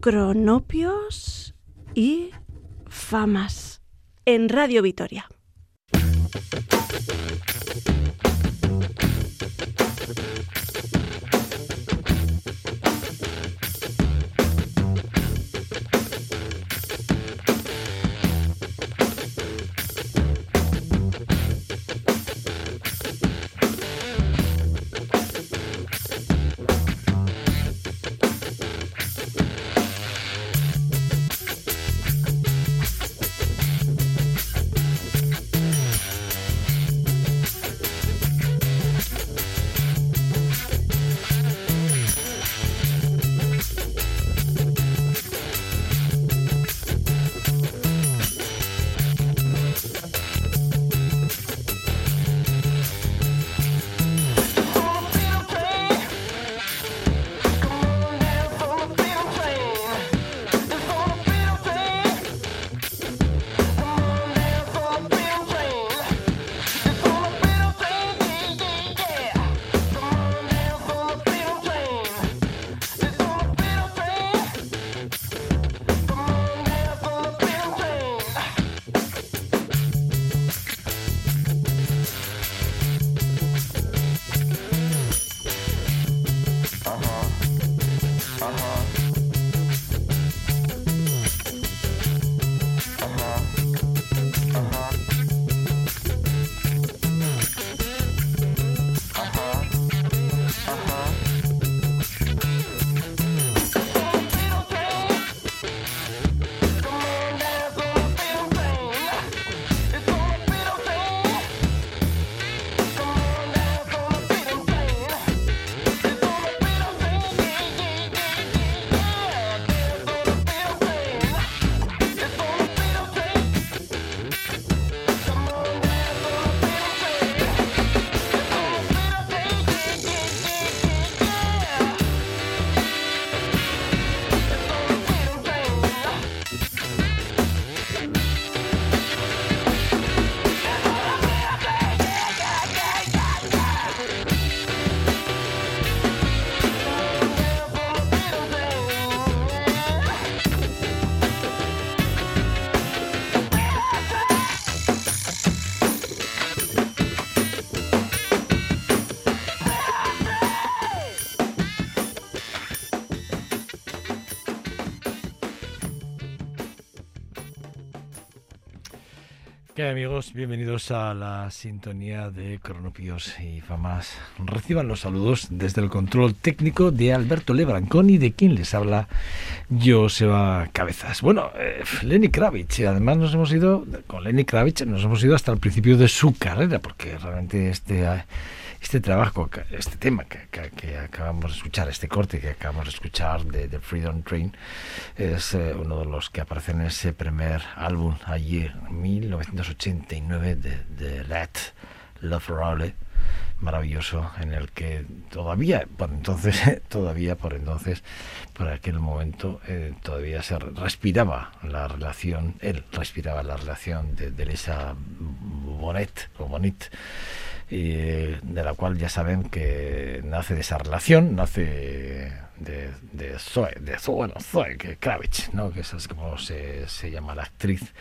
cronopios y famas en Radio Vitoria. Amigos? Bienvenidos a la sintonía de Cronopios y Famas. Reciban los saludos desde el control técnico de Alberto Lebrancón y de quien les habla Joseba Cabezas. Bueno, eh, Lenny Kravitz, además nos hemos ido, con Lenny Kravitz nos hemos ido hasta el principio de su carrera, porque realmente este... Eh, este trabajo, este tema que, acabamos de escuchar, este corte que acabamos de escuchar de, The Freedom Train, es eh, uno de los que aparece en ese primer álbum en 1989, de, de Let Love Rowley maravilloso en el que todavía por entonces todavía por entonces por aquel momento eh, todavía se respiraba la relación él respiraba la relación de, de Lisa Bonet o Bonit de la cual ya saben que nace de esa relación, nace de, de Zoe, de Zoe, bueno, Zoe Kravitz, ¿no? que es como se, se llama la actriz.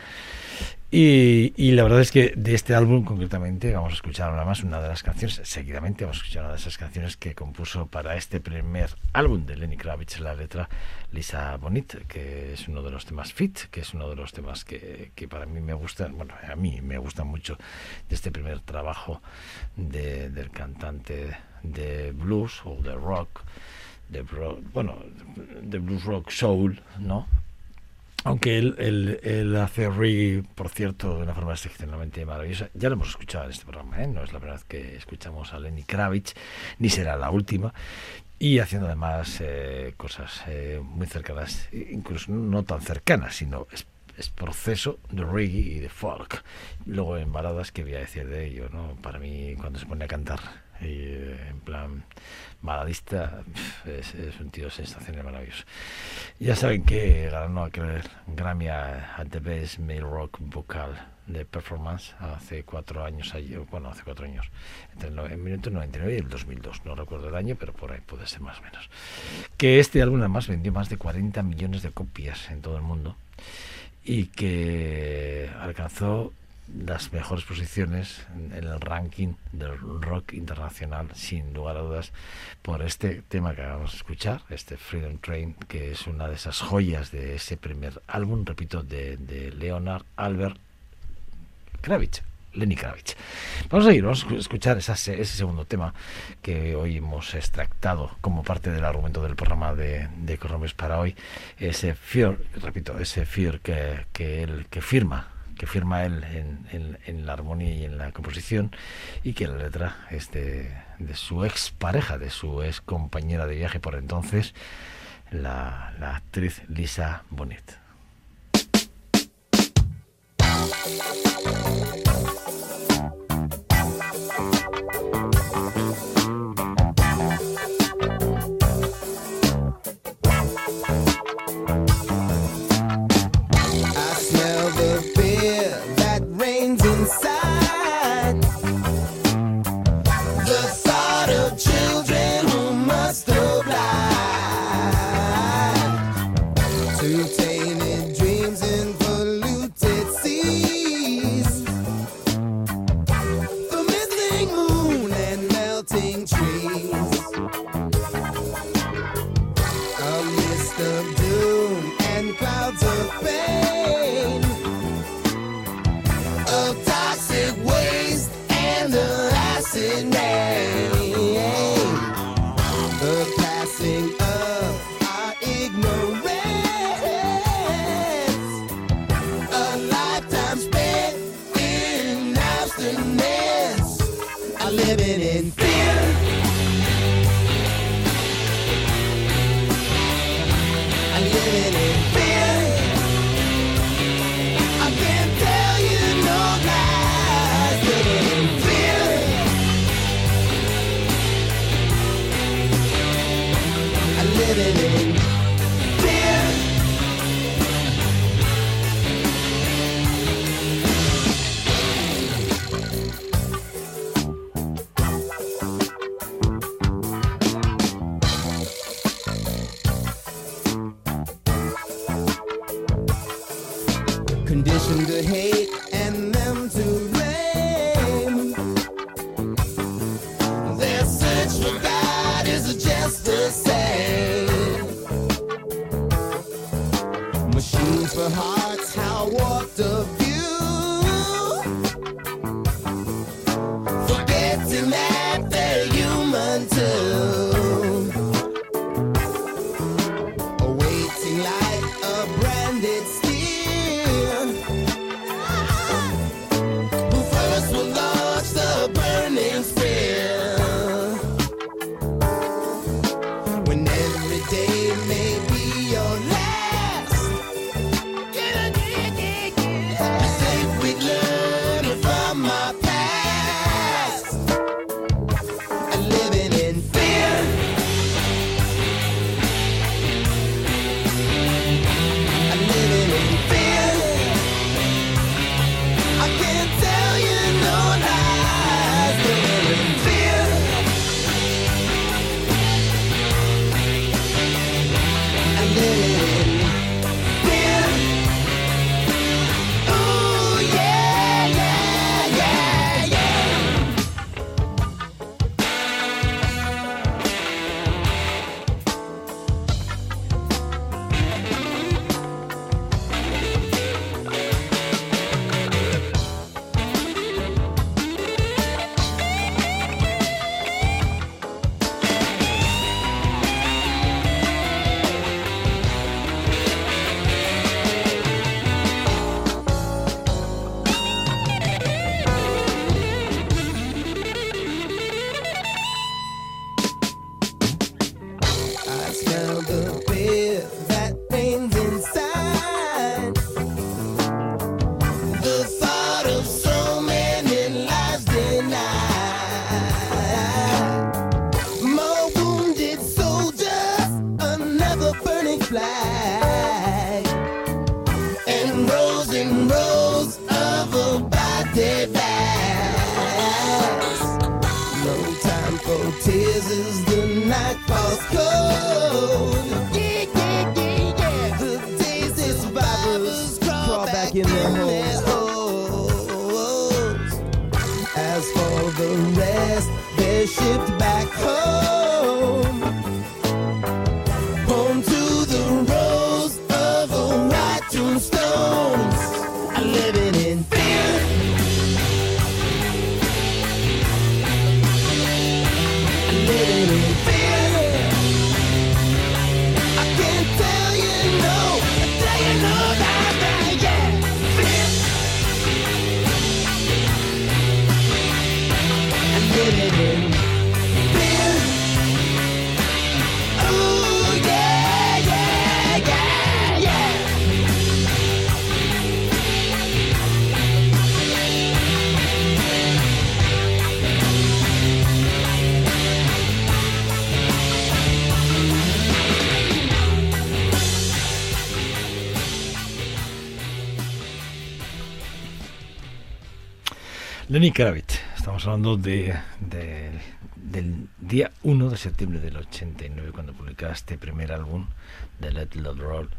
Y, y, la verdad es que de este álbum concretamente vamos a escuchar ahora más una de las canciones, seguidamente vamos a escuchar una de esas canciones que compuso para este primer álbum de Lenny Kravitz, la letra Lisa Bonit, que es uno de los temas fit, que es uno de los temas que, que para mí me gustan, bueno, a mí me gusta mucho de este primer trabajo de, del cantante de blues o de rock, de bueno, de blues rock soul, ¿no? Aunque él, él, él, hace reggae, por cierto, de una forma excepcionalmente maravillosa. Ya lo hemos escuchado en este programa, ¿eh? no es la verdad que escuchamos a Lenny Kravitz, ni será la última. Y haciendo además eh, cosas eh, muy cercanas, incluso no tan cercanas, sino es, es, proceso de reggae y de folk. Luego en baladas, ¿qué voy a decir de ello? ¿no? Para mí, cuando se pone a cantar, y, en plan maladista, es, es, un tío sensacional maravilloso. Ya saben que ganó aquel Grammy a, The Best Male Rock Vocal de performance hace cuatro años, bueno, hace cuatro años, entre el 1999 y el 2002, no recuerdo el año, pero por ahí puede ser más o menos. Que este álbum además vendió más de 40 millones de copias en todo el mundo y que alcanzó las mejores posiciones en el ranking del rock internacional, sin lugar a dudas, por este tema que acabamos de escuchar, este Freedom Train, que es una de esas joyas de ese primer álbum, repito, de, Leonard Albert Kravitz. Lenny Kravitz. Vamos a ir, vamos a escuchar ese segundo tema que hoy hemos extractado como parte del argumento del programa de, de para hoy. Ese Fear, repito, ese Fear que, que él que firma que firma él en, la armonía y en la composición y que la letra es de, su ex pareja, de su ex compañera de viaje por entonces, la, la actriz Lisa Bonet. Lenny Kravitz, estamos hablando de, de- del día 1 de septiembre del 89, cuando publicaba este primer álbum de Let Love Roll,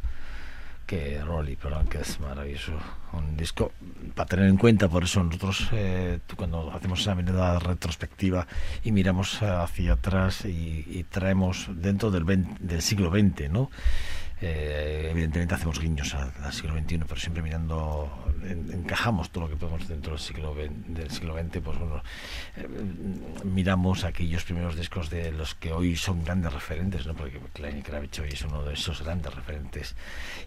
que Rolly, perdón, que es maravilloso, un disco para tener en cuenta, por eso nosotros eh, cuando hacemos esa mirada retrospectiva y miramos hacia atrás y, y traemos dentro del, 20 del siglo XX, ¿no? Eh, evidentemente hacemos guiños al, al siglo XXI, pero siempre mirando, en- encajamos todo lo que podemos dentro del siglo XX, del siglo XX pues bueno, eh, miramos aquellos primeros discos de los que hoy son grandes referentes, ¿no? porque Lenny Kravitz hoy es uno de esos grandes referentes,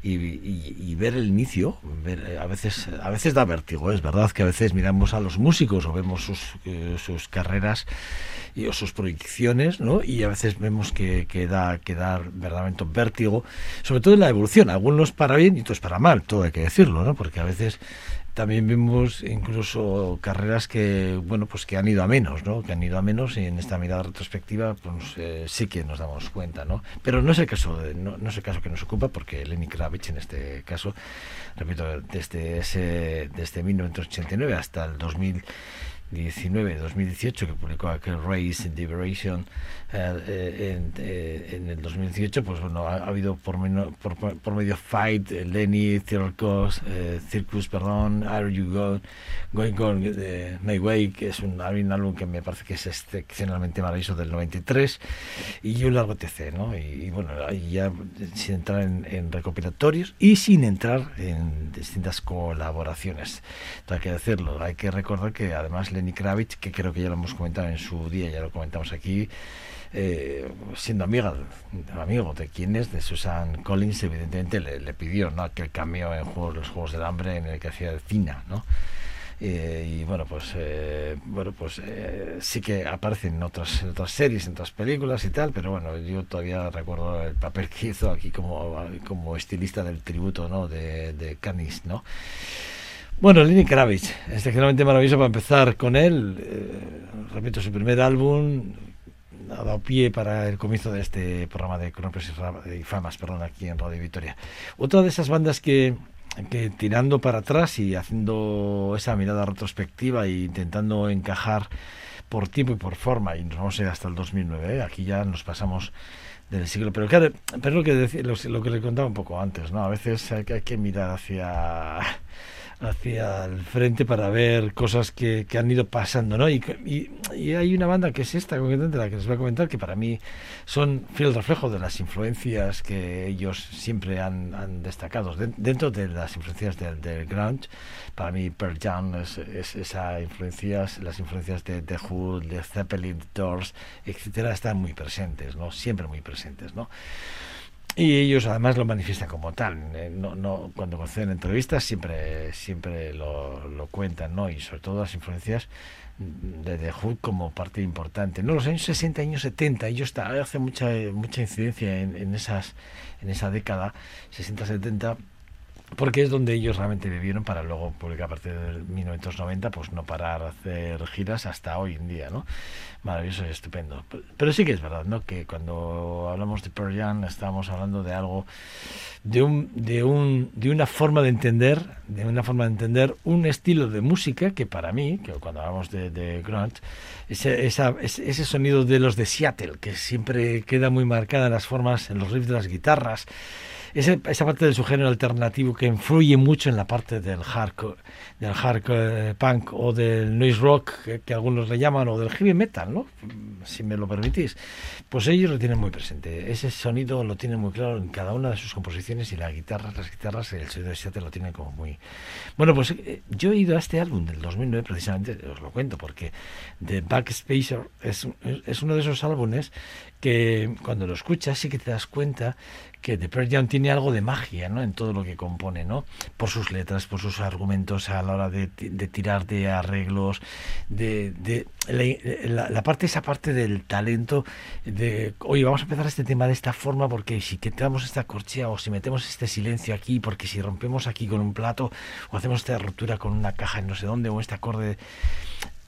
y, y- y ver el inicio, ver, eh, a veces a veces da vértigo, es verdad que a veces miramos a los músicos o vemos sus, eh, sus carreras y, o sus proyecciones, ¿no? y a veces vemos que, que da, que da verdaderamente vértigo, sobre todo en la evolución, algunos para bien y otros para mal, todo hay que decirlo, ¿no? porque a veces también vemos incluso carreras que bueno pues que han ido a menos no que han ido a menos y en esta mirada retrospectiva pues eh, sí que nos damos cuenta no pero no es el caso de- no, no es el caso que nos ocupa porque Lenny Kravitz en este caso repito desde ese desde 1989 hasta el 2019 2018 que publicó aquel Race in Liberation eh, eh, en, eh, en el 2018 pues bueno ha, ha habido por, meno- por, por medio Fight eh, Lenny Circus eh, Circus perdón Are You Going Going On de My Way que es un, un álbum que me parece que es excepcionalmente maravilloso del 93 y un largo TC ¿no? y, y bueno ya sin entrar en, en recopilatorios y sin entrar en distintas colaboraciones hay que decirlo hay que recordar que además Kravitz que creo que ya lo hemos comentado en su día ya lo comentamos aquí eh, siendo amiga, amigo de quién es, de Susan Collins, evidentemente le, pidió ¿no? aquel cameo en juegos, los Juegos del Hambre en el que hacía de Cina, ¿no? Eh, y bueno, pues eh, bueno, pues sí que aparece en otras, otras series, en otras películas y tal, pero bueno, yo todavía recuerdo el papel que hizo aquí como, como estilista del tributo, ¿no? De, de Canis, ¿no? Bueno, Lenny Kravitz, es extremadamente maravilloso para empezar con él. eh, repito, su primer álbum ha dado pie para el comienzo de este programa de Cronopios y Famas, perdón, aquí en Radio Victoria. Otra de esas bandas que, tirando para atrás y haciendo esa mirada retrospectiva e intentando encajar por tiempo y por forma, y nos vamos a ir hasta el 2009, ¿eh? aquí ya nos pasamos del siglo, pero claro, pero lo que, lo, lo que le contaba un poco antes, ¿no? A veces hay que mirar hacia hacia el frente para ver cosas que, que han ido pasando, ¿no? Y, y, hay una banda que es esta, concretamente, la que les voy a comentar, que para mí son fiel reflejo de las influencias que ellos siempre han, destacado. Den- dentro de las influencias del, del grunge, para mí Pearl Jam es, es esa influencias, las influencias de The Who, de Zeppelin, Doors, etcétera, están muy presentes, ¿no? Siempre muy presentes, ¿no? Y ellos además lo manifiestan como tal. eh, No, no, cuando conceden entrevistas siempre, siempre lo, lo cuentan, ¿no? Y sobre todo las influencias de The Who como parte importante. No, los años 60, años 70, ellos hace mucha, mucha incidencia en, en, esas, en esa década, 60-70, porque es donde ellos realmente vivieron para luego publicar a partir de 1990 pues no parar a hacer giras hasta hoy en día no maravilloso y estupendo. Pero sí que es verdad no que cuando hablamos de Pearl Jam estamos hablando de algo de un de un de una forma de entender de una forma de entender un estilo de música que para mí que cuando hablamos de, de grunge ese ese sonido de los de Seattle que siempre queda muy marcada en las formas en los riffs de las guitarras ese- esa parte de su género alternativo que influye mucho en la parte del hardcore, del hardcore eh, punk o del noise rock que, que algunos le llaman o del heavy metal, ¿no? Si me lo permitís, pues ellos lo tienen muy presente. Ese sonido lo tienen muy claro en cada una de sus composiciones y las guitarras, las guitarras, el sonido de Seattle lo tienen como muy. Bueno, pues eh, yo he ido a este álbum del 2009 precisamente, os lo cuento porque The Backspacer es, es uno de esos álbumes que cuando lo escuchas sí que te das cuenta que The Pearl Jam tiene algo de magia ¿no? en todo lo que compone, ¿no? por sus letras, por sus argumentos a la hora de, de tirar de arreglos, de, de la, la parte esa parte del talento de, oye, vamos a empezar este tema de esta forma porque si quitamos esta corchea o si metemos este silencio aquí, porque si rompemos aquí con un plato o hacemos esta ruptura con una caja en no sé dónde o este acorde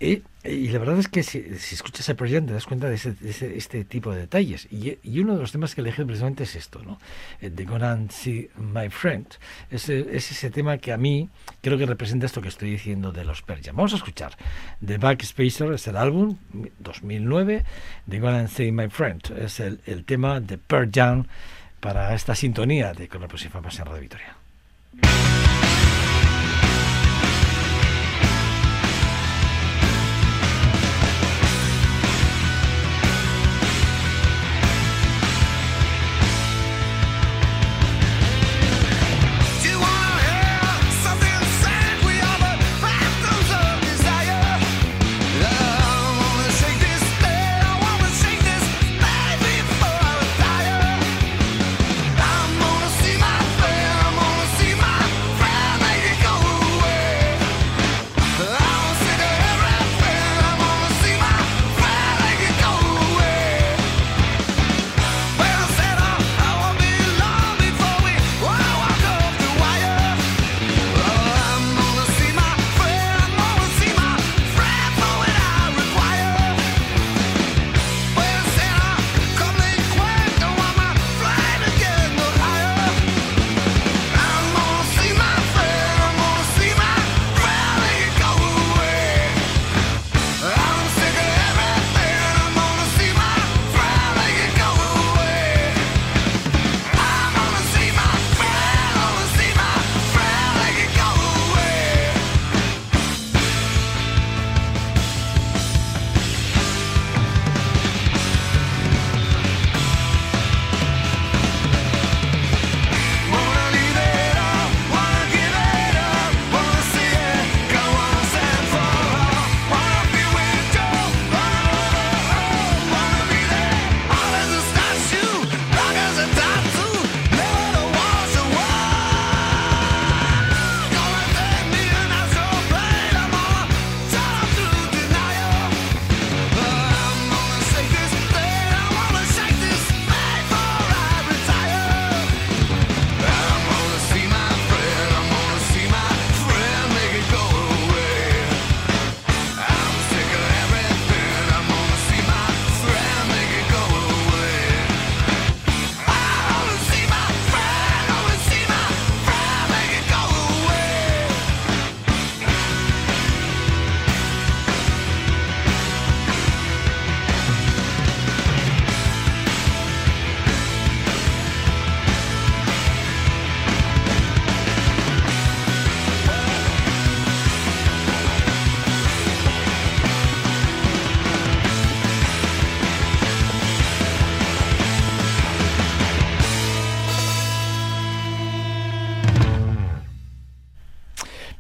y, la verdad es que si, si escuchas el proyecto te das cuenta de, ese- de ese- este tipo de detalles. Y, y uno de los temas que elegí precisamente es esto, ¿no? El de Gonna See My Friend. Es, es ese tema que a mí creo que representa esto que estoy diciendo de los Pearl. Vamos a escuchar. The Backspacer es el álbum 2009 de Gonna See My Friend. Es el, el tema de Pearl Jam para esta sintonía de Cronopos y Famas en Radio Victoria.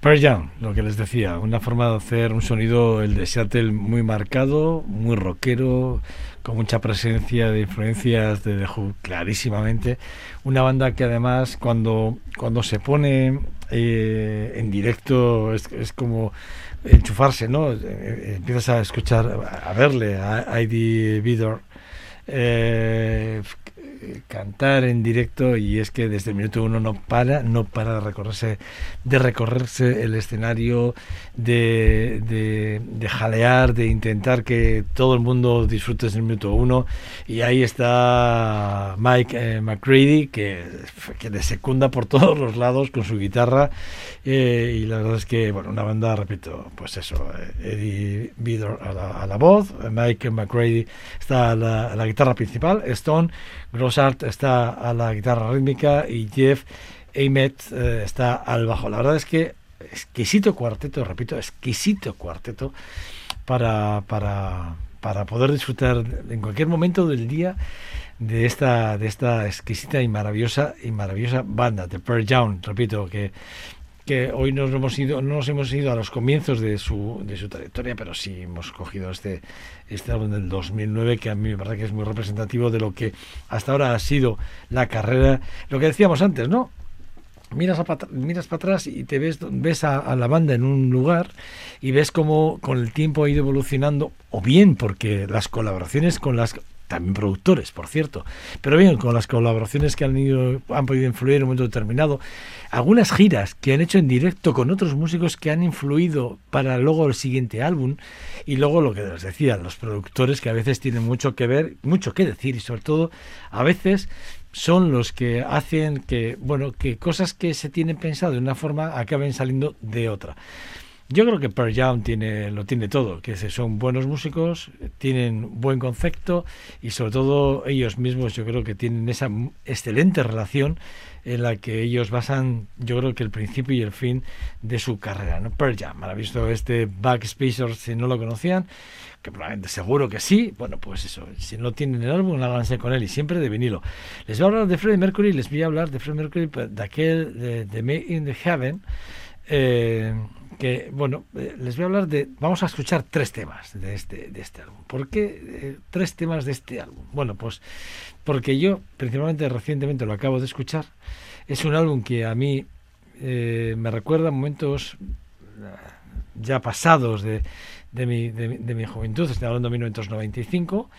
Pearl Jam, lo que les decía, una forma de hacer un sonido, el de Seattle, muy marcado, muy rockero, con mucha presencia de influencias de The Who, clarísimamente. Una banda que además, cuando, cuando se pone eh, en directo, es, como enchufarse, ¿no? Eh, eh, empiezas a escuchar, a verle a Heidi Vidor. Eh, cantar en directo y es que desde el minuto uno no para, no para de recorrerse, de recorrerse el escenario, de, jalear, de intentar que todo el mundo disfrute desde el minuto uno. Y ahí está Mike eh, McCready que, que le secunda por todos los lados con su guitarra. Eh, y la verdad es que, bueno, una banda, repito, pues eso, eh, Eddie Vidor a la, voz, Mike McCready está a la, a la guitarra principal, Stone Grossart está a la guitarra rítmica y Jeff Amet eh, está al bajo. La verdad es que exquisito cuarteto, repito, exquisito cuarteto para, para, para poder disfrutar en cualquier momento del día de esta, de esta exquisita y maravillosa y maravillosa banda de Pearl Jam, repito, que que hoy nos hemos ido, no nos hemos ido a los comienzos de su, de su trayectoria, pero sí hemos cogido este, este álbum del 2009, que a mí me parece que es muy representativo de lo que hasta ahora ha sido la carrera, lo que decíamos antes, ¿no? Miras, a miras para atrás y te ves, ves a, a la banda en un lugar y ves cómo con el tiempo ha ido evolucionando, o bien porque las colaboraciones con las también productores, por cierto, pero bien con las colaboraciones que han ido, han podido influir en un momento determinado, algunas giras que han hecho en directo con otros músicos que han influido para luego el siguiente álbum y luego lo que les decía, los productores que a veces tienen mucho que ver, mucho que decir y sobre todo a veces son los que hacen que, bueno, que cosas que se tienen pensado de una forma acaben saliendo de otra. Yo creo que Pearl Jam tiene, lo tiene todo, que son buenos músicos, tienen buen concepto y sobre todo ellos mismos yo creo que tienen esa excelente relación en la que ellos basan yo creo que el principio y el fin de su carrera. ¿no? Pearl Jam, ¿ha visto este Back Spacer si no lo conocían? Que probablemente seguro que sí. Bueno, pues eso, si no tienen el álbum, háganse con él y siempre de vinilo. Les voy a hablar de Freddie Mercury, les voy a hablar de Freddie Mercury, de aquel de, de Made in the Heaven. eh, que bueno, eh, les voy a hablar de. Vamos a escuchar tres temas de este, de este álbum. ¿Por qué eh, tres temas de este álbum? Bueno, pues porque yo, principalmente recientemente lo acabo de escuchar. Es un álbum que a mí eh, me recuerda momentos ya pasados de, mi, de, mi- juventud, estoy hablando de 1995.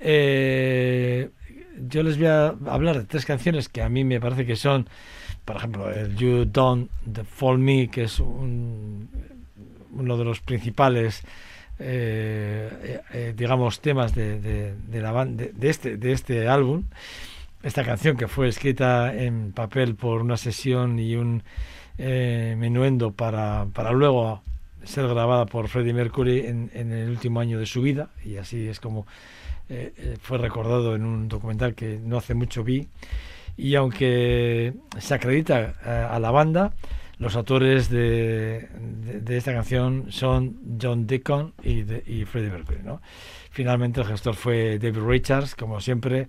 Eh, yo les voy a hablar de tres canciones que a mí me parece que son, por ejemplo, el You Don't Fall Me, que es un- uno de los principales, eh, eh, digamos, temas de, de- este, de este álbum. Esta canción que fue escrita en papel por una sesión y un eh, menuendo para, para luego ser grabada por Freddie Mercury en, el último año de su vida y así es como fue recordado en un documental que no hace mucho vi y aunque se acredita eh, a la banda los autores de, de- esta canción son John Deacon y, y Freddie Mercury ¿no? finalmente el gestor fue David Richards como siempre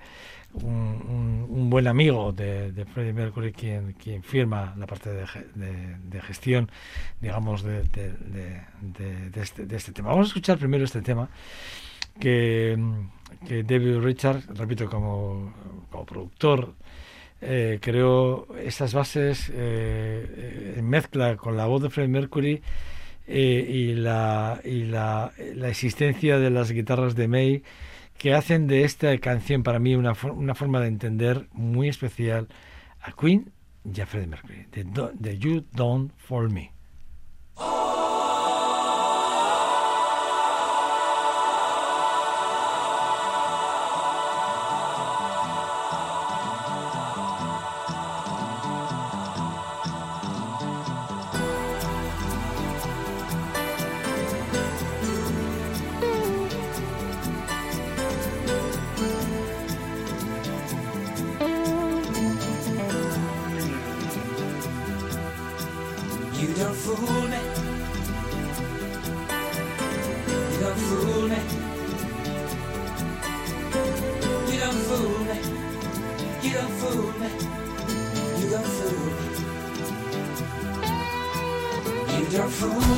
un, un- buen amigo de, Freddie Mercury quien, quien firma la parte de, ge- de- de gestión digamos este, de este tema vamos a escuchar primero este tema que, que David Richards, repito, como, como productor, eh, creó esas bases eh, eh, en mezcla con la voz de Freddie Mercury y, la, y la, la existencia de las guitarras de May que hacen de esta canción para mí una, una forma de entender muy especial a Queen y a Freddie Mercury, de You Don't For Me. Don't fool me. You don't fool me. You don't fool me. You don't fool me. You don't fool me. You don't fool me.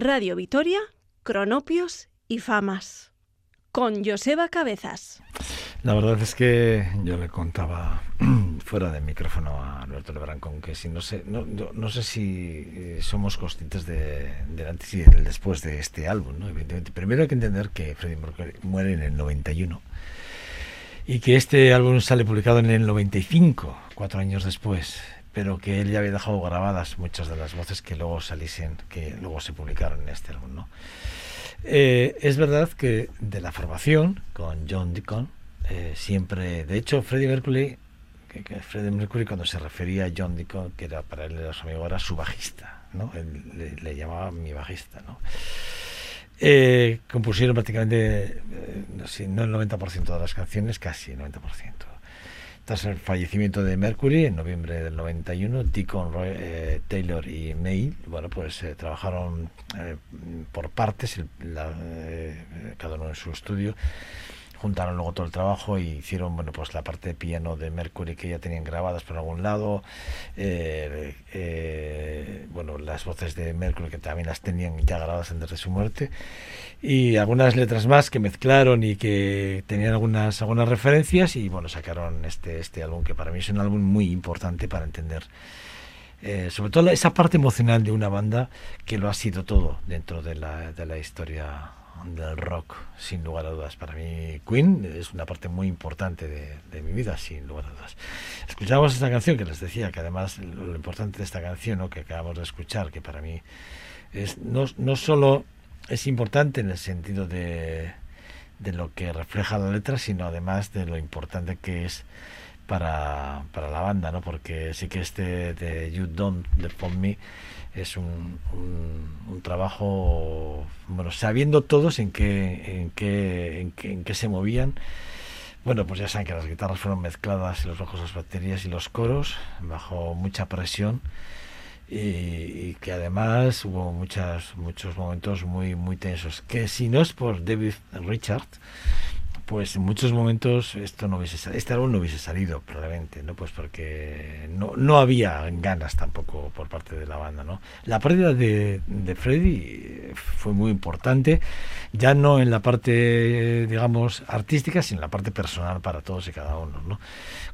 Radio Vitoria, Cronopios y Famas. Con Joseba Cabezas. La verdad es que yo le contaba fuera de micrófono a Alberto Lebrancón que si no sé, no, no- no sé si eh, somos conscientes de- del antes y del después de este álbum, ¿no? Evidentemente. Primero hay que entender que Freddie Mercury muere en el 91 y que este álbum sale publicado en el 95, cuatro años después, pero que él ya había dejado grabadas muchas de las voces que luego saliesen, que luego se publicaron en este álbum, ¿no? Eh, es verdad que de la formación con John Deacon, eh, siempre, de hecho, Freddie Mercury, que, Freddie Mercury cuando se refería a John Deacon, que era para él era su amigo, era su bajista, ¿no? Él le, le llamaba mi bajista, ¿no? Eh, compusieron prácticamente, eh, no sé, no el 90% de las canciones, casi el 90%. Tras el fallecimiento de Mercury en noviembre del 91, Deacon, Roy- eh, Taylor y May, bueno, pues eh, trabajaron eh, por partes, eh, cada uno en su estudio, juntaron luego todo el trabajo y hicieron bueno pues la parte de piano de Mercury que ya tenían grabadas por algún lado eh, eh, bueno las voces de Mercury que también las tenían ya grabadas antes de su muerte. Y algunas letras más que mezclaron y que tenían algunas algunas referencias y bueno sacaron este este álbum que para mí es un álbum muy importante para entender eh, sobre todo esa parte emocional de una banda que lo ha sido todo dentro de la, de la historia del rock, sin lugar a dudas. Para mí, Queen es una parte muy importante de, de mi vida, sin lugar a dudas. Escuchamos esta canción que les decía, que además lo, importante de esta canción ¿no? que acabamos de escuchar, que para mí es no, no solo es importante en el sentido de, de lo que refleja la letra, sino además de lo importante que es para, para la banda, ¿no? Porque sí que este de You Don't Defend Me es un, un, trabajo, bueno, sabiendo todos en qué, en qué, en qué, en qué se movían. Bueno, pues ya saben que las guitarras fueron mezcladas y los bajos, las baterías y los coros bajo mucha presión y, y que además hubo muchas, muchos momentos muy, muy tensos. Que si no es por David Richard, pues en muchos momentos esto no hubiese este álbum no hubiese salido probablemente, ¿no? Pues porque no, no había ganas tampoco por parte de la banda, ¿no? La pérdida de, de Freddy fue muy importante, ya no en la parte, digamos, artística, sino en la parte personal para todos y cada uno, ¿no?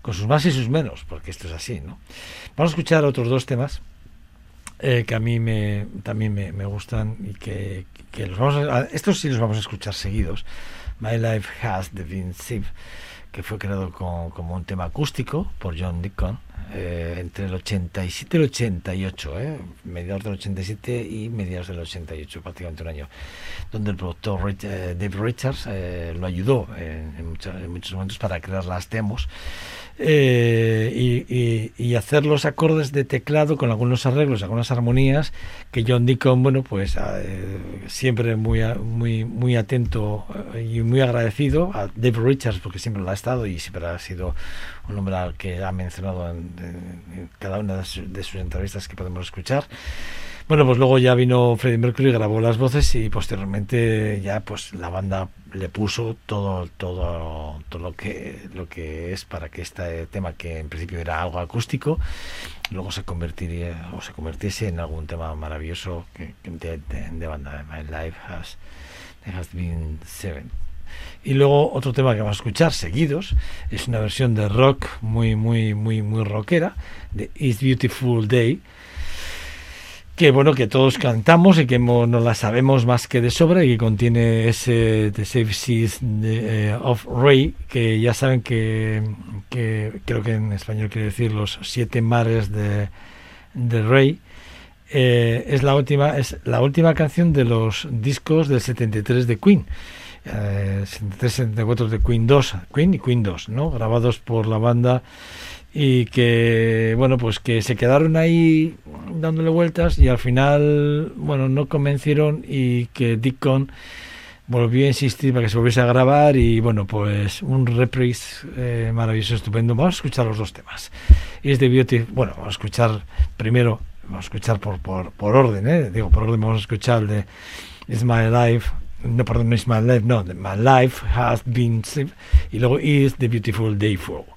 Con sus más y sus menos, porque esto es así, ¿no? Vamos a escuchar otros dos temas eh, que a mí me, también me, me gustan y que, que los vamos a, estos sí los vamos a escuchar seguidos. My Life Has de Vince Siv, que fue creado como un tema acústico por John Deacon eh, entre el 87 y el 88, eh, mediados del 87 y mediados del 88, prácticamente un año, donde el productor Rich, eh, Dave Richards eh, lo ayudó en, en, en, muchos momentos para crear las demos eh, y, hacer los acordes de teclado con algunos arreglos, algunas armonías que John Deacon, bueno, pues eh, siempre muy, muy, muy atento y muy agradecido a Dave Richards porque siempre lo ha estado y siempre ha sido un hombre al que ha mencionado en, en, en cada una de sus, de sus entrevistas que podemos escuchar. Bueno, pues luego ya vino Freddie Mercury, grabó las voces y posteriormente ya pues la banda le puso todo todo todo lo que lo que es para que este tema que en principio era algo acústico luego se convertiría o se convirtiese en algún tema maravilloso que, de, de, de banda My Life Has, has Been Seven. Y luego otro tema que vamos a escuchar seguidos es una versión de rock muy muy muy muy rockera de It's Beautiful Day que bueno que todos cantamos y que no la sabemos más que de sobra y que contiene ese The Safe Seas eh, of Ray que ya saben que, que, creo que en español quiere decir los siete mares de, de Ray eh, es la última es la última canción de los discos del 73 de Queen. Eh, 73 74 de Queen 2 Queen y Queen 2 no grabados por la banda y que bueno pues que se quedaron ahí dándole vueltas y al final bueno no convencieron y que Deacon volvió a insistir para que se volviese a grabar y bueno pues un reprise eh, maravilloso estupendo. Vamos a escuchar los dos temas. Y es de Beauty bueno vamos a escuchar primero vamos a escuchar por, por, por orden ¿eh? digo por orden vamos a escuchar el de It's My Life no perdón no It's My Life no My Life Has Been Saved y luego Is the Beautiful Day For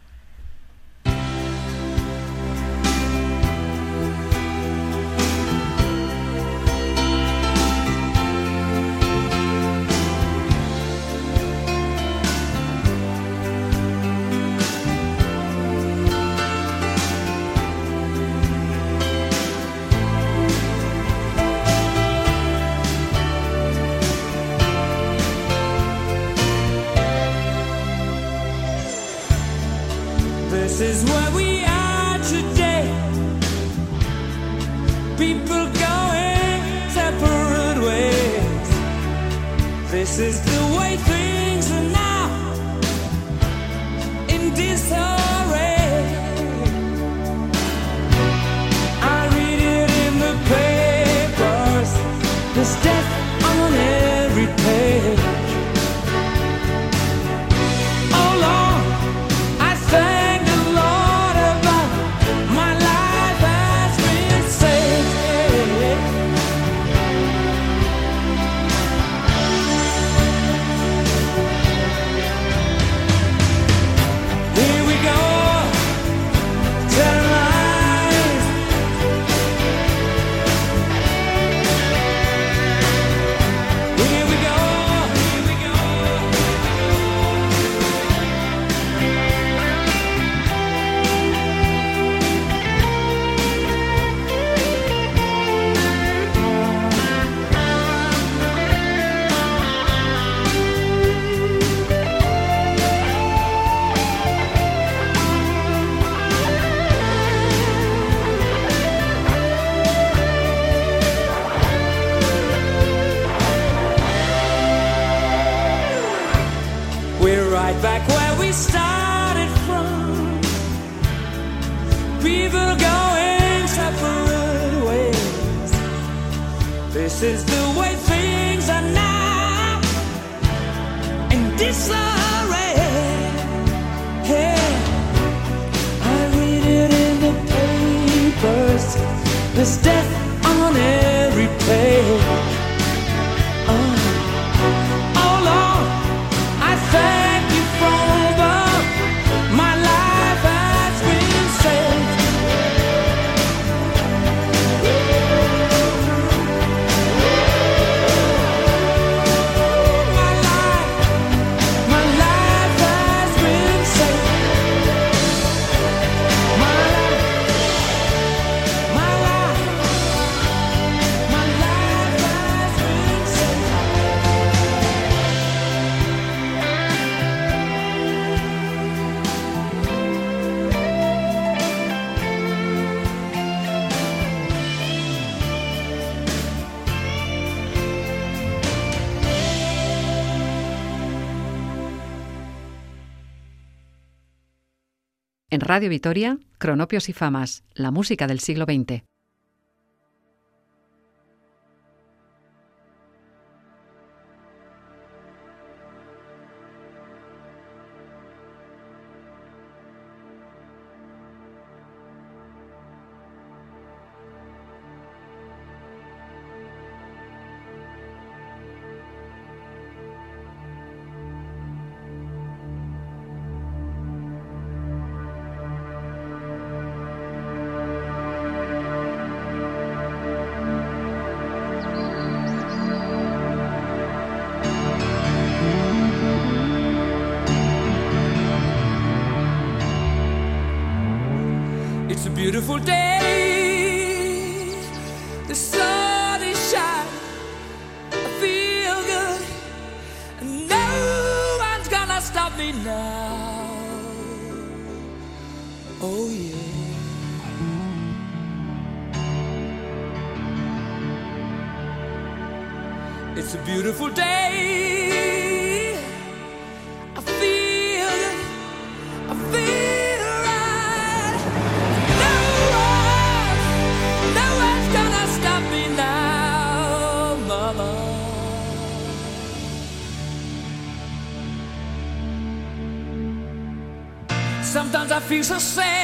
This is the This is the Radio Vitoria, Cronopios y Famas, la música del siglo XX. beautiful day. The sun is shining. I feel good. And no one's gonna stop me now. Oh, yeah. It's a beautiful day. fiz a cena.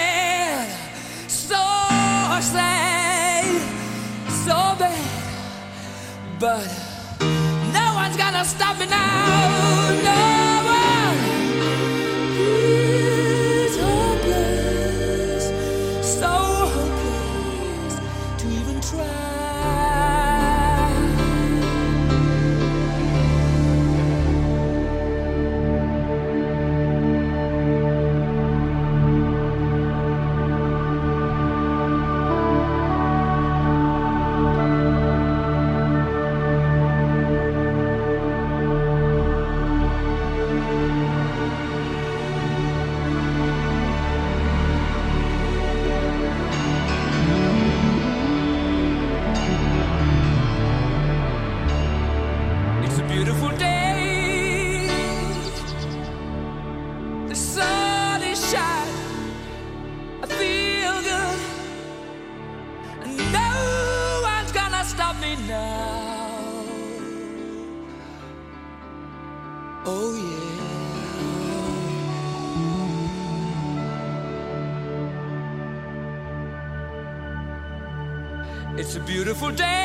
beautiful day.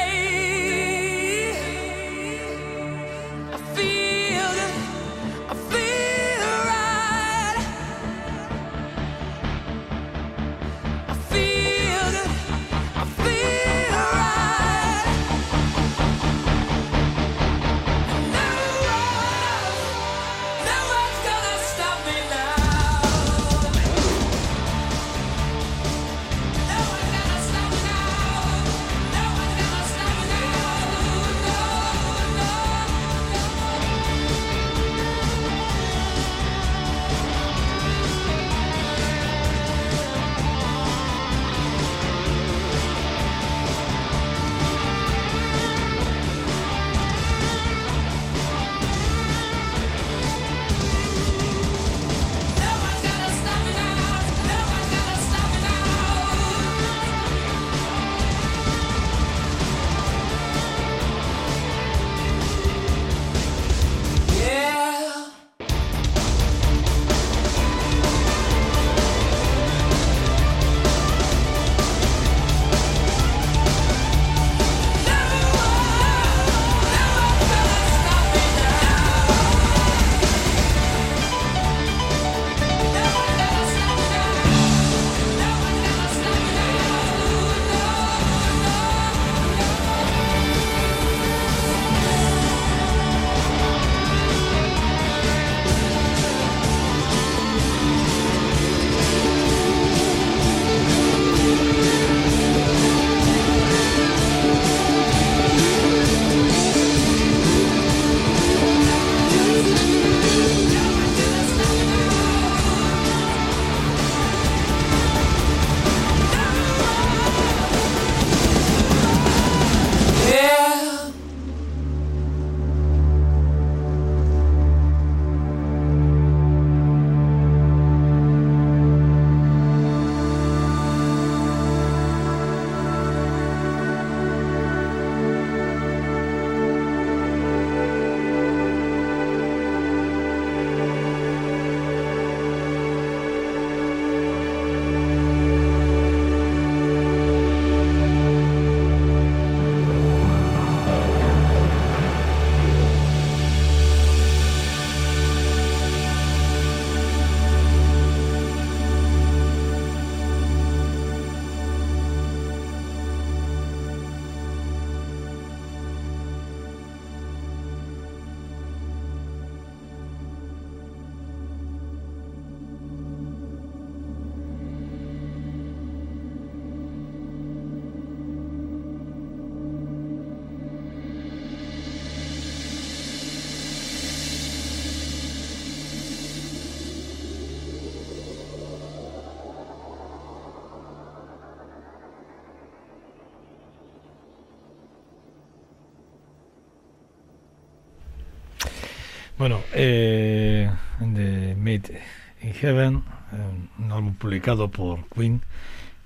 Bueno, eh, The Made in Heaven, eh, un álbum publicado por Queen,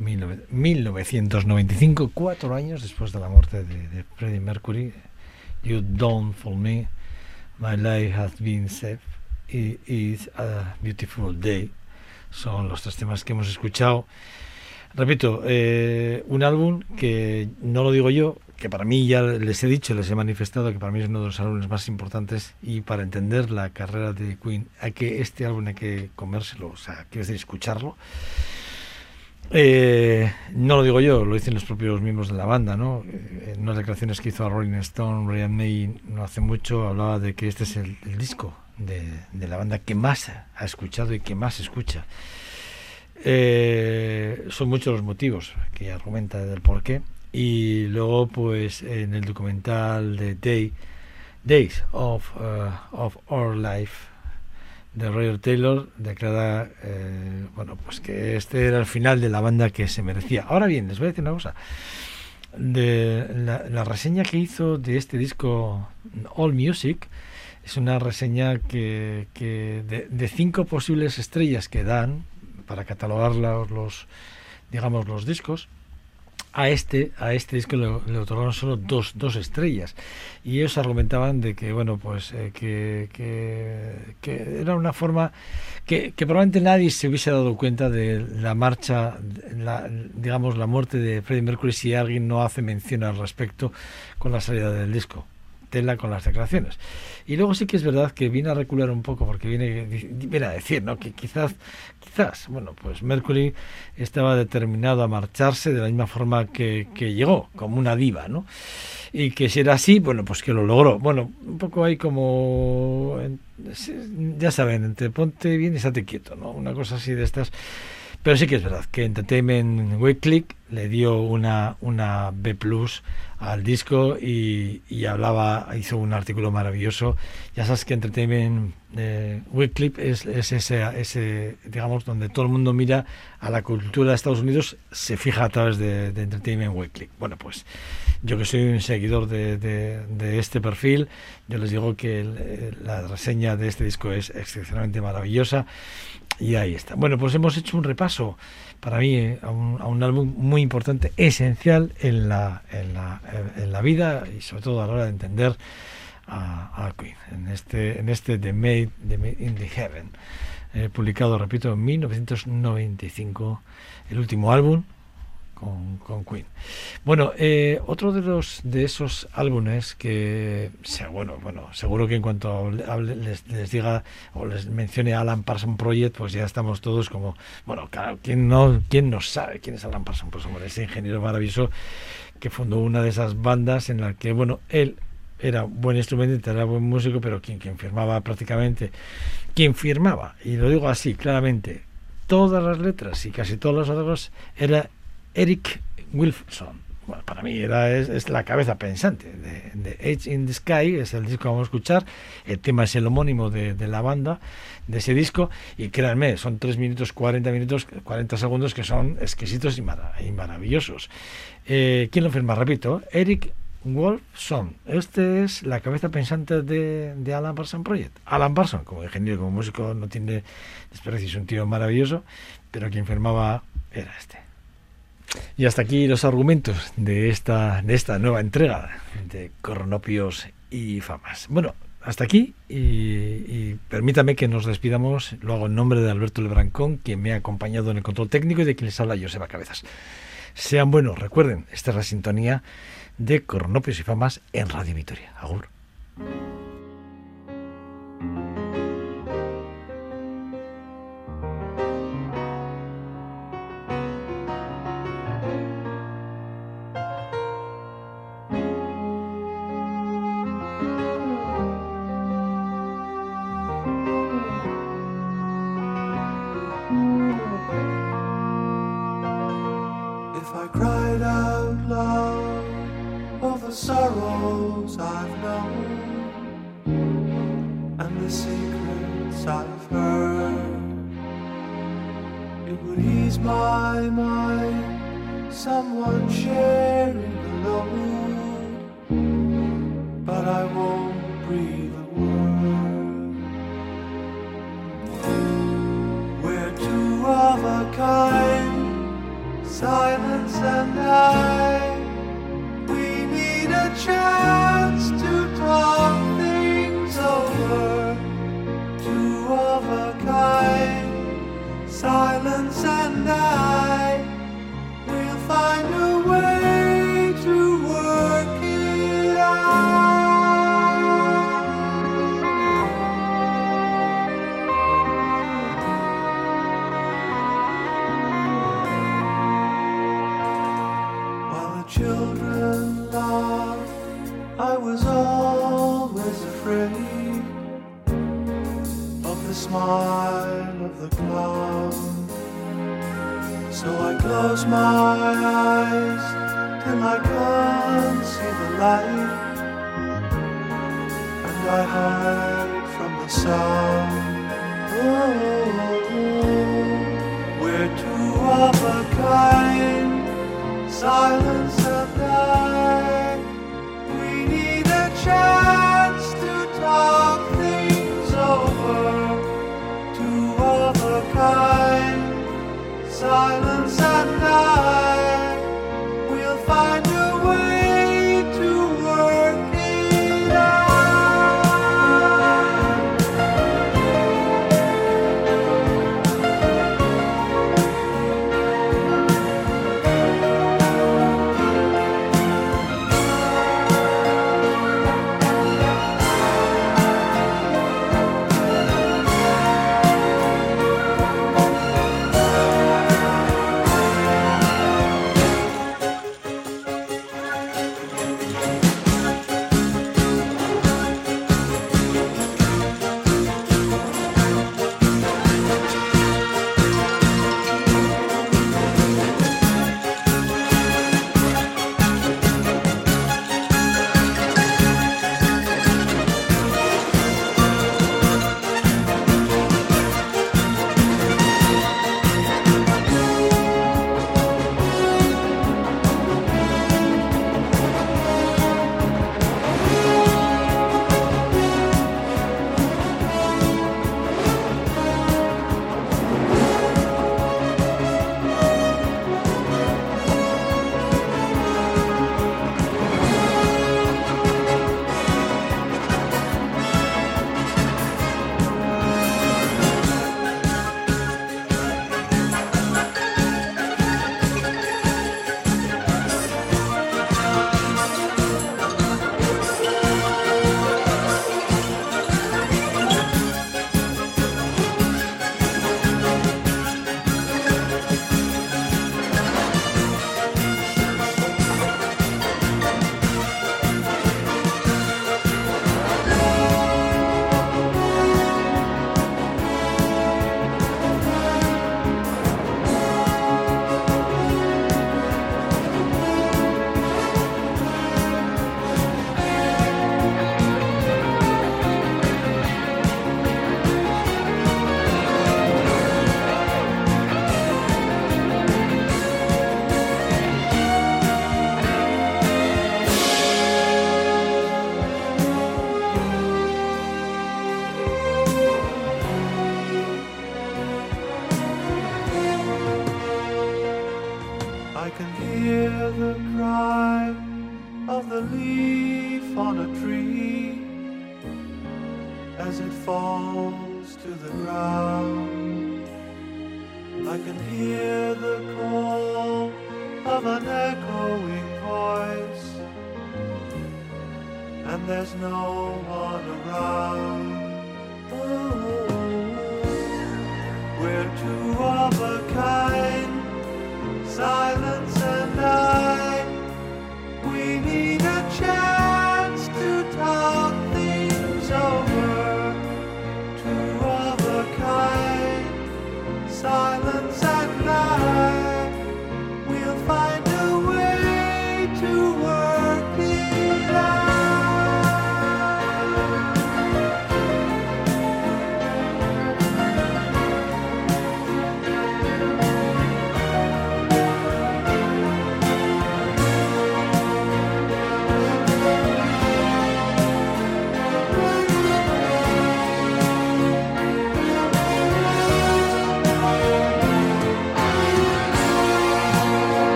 19- 1995, cuatro años después de la muerte de, Freddie Mercury. You Don't For Me, My Life Has Been Saved, i- It's a Beautiful Day. Son los tres temas que hemos escuchado. Repito, eh, un álbum que no lo digo yo, que para mí ya les he dicho, les he manifestado que para mí es uno de los álbumes más importantes y para entender la carrera de Queen hay que este álbum hay que comérselo, o sea, quiero decir, escucharlo. Eh, no lo digo yo, lo dicen los propios miembros de la banda, ¿no? Eh, En unas declaraciones que hizo a Rolling Stone, Brian May no hace mucho hablaba de que este es el, el disco de, de la banda que más ha escuchado y que más escucha. Eh, son muchos los motivos que argumenta del por qué. Y luego, pues, en el documental de Day, Days of, uh, of Our Life de Roger Taylor, declara, eh, bueno, pues que este era el final de la banda que se merecía. Ahora bien, les voy a decir una cosa. La, la reseña que hizo de este disco All Music es una reseña que, que de, de cinco posibles estrellas que dan para catalogar los digamos los discos a este a este disco le, otorgaron solo dos, dos estrellas y ellos argumentaban de que bueno pues eh, que, que, era una forma que, que probablemente nadie se hubiese dado cuenta de la marcha la, digamos la muerte de Freddie Mercury si alguien no hace mención al respecto con la salida del disco tela con las declaraciones. Y luego sí que es verdad que viene a recular un poco porque viene, viene a decir ¿no? que quizás, quizás, bueno, pues Mercury estaba determinado a marcharse de la misma forma que, que llegó, como una diva, ¿no? Y que si era así, bueno, pues que lo logró. Bueno, un poco ahí como, ya saben, entre ponte bien y estate quieto, ¿no? Una cosa así de estas. Pero sí que es verdad que Entertainment Weekly le dio una, una B plus al disco y, y, hablaba, hizo un artículo maravilloso. Ya sabes que Entertainment eh, Weekly es, es ese, ese, digamos, donde todo el mundo mira a la cultura de Estados Unidos, se fija a través de, Entertainment Weekly. Bueno, pues yo que soy un seguidor de, de, este perfil, yo les digo que el, la reseña de este disco es excepcionalmente maravillosa. Y ahí está. Bueno, pues hemos hecho un repaso para mí eh, a, un, a, un, álbum muy importante, esencial en la, en la, en la vida y sobre todo a la hora de entender a, a Queen, en este, en este The Made, The Made in the Heaven, eh, publicado, repito, en 1995, el último álbum con, Queen. Bueno, eh, otro de los de esos álbumes que, bueno, bueno, seguro que en cuanto hable, les, les, diga o les mencione Alan Parsons Project, pues ya estamos todos como, bueno, claro, ¿quién no, quién no sabe quién es Alan Parsons? Pues ese ingeniero maravilloso que fundó una de esas bandas en la que, bueno, él era buen instrumento, era buen músico, pero quien, quien firmaba prácticamente, quien firmaba, y lo digo así, claramente, todas las letras y casi todos los arreglos era Eric Wilson. Bueno, para mí era, es, la cabeza pensante de, de, Edge in the Sky, es el disco que vamos a escuchar. El tema es el homónimo de, la banda, de ese disco. Y créanme, son 3 minutos, 40 minutos, 40 segundos que son exquisitos y, marav y maravillosos. Eh, ¿Quién lo firma? Repito, Eric Wolfson. Este es la cabeza pensante de, de Alan Parsons Project. Alan Parsons, como ingeniero, como músico, no tiene desperdicio, es un tío maravilloso, pero quien firmaba era este. Y hasta aquí los argumentos de esta, de esta nueva entrega de Cronopios y Famas. Bueno, hasta aquí y, permítame que nos despidamos. Lo hago en nombre de Alberto Lebrancón, quien me ha acompañado en el control técnico y de quien les habla Joseba Cabezas. Sean buenos, recuerden, esta es la sintonía de Cronopios y Famas en Radio Vitoria. Agur. my mind, someone sharing the load, but I won't breathe a word. We're two of a kind, silence and I. night. close my eyes till I can't see the light, and I hide from the sound. Oh, we're two of a kind, silence.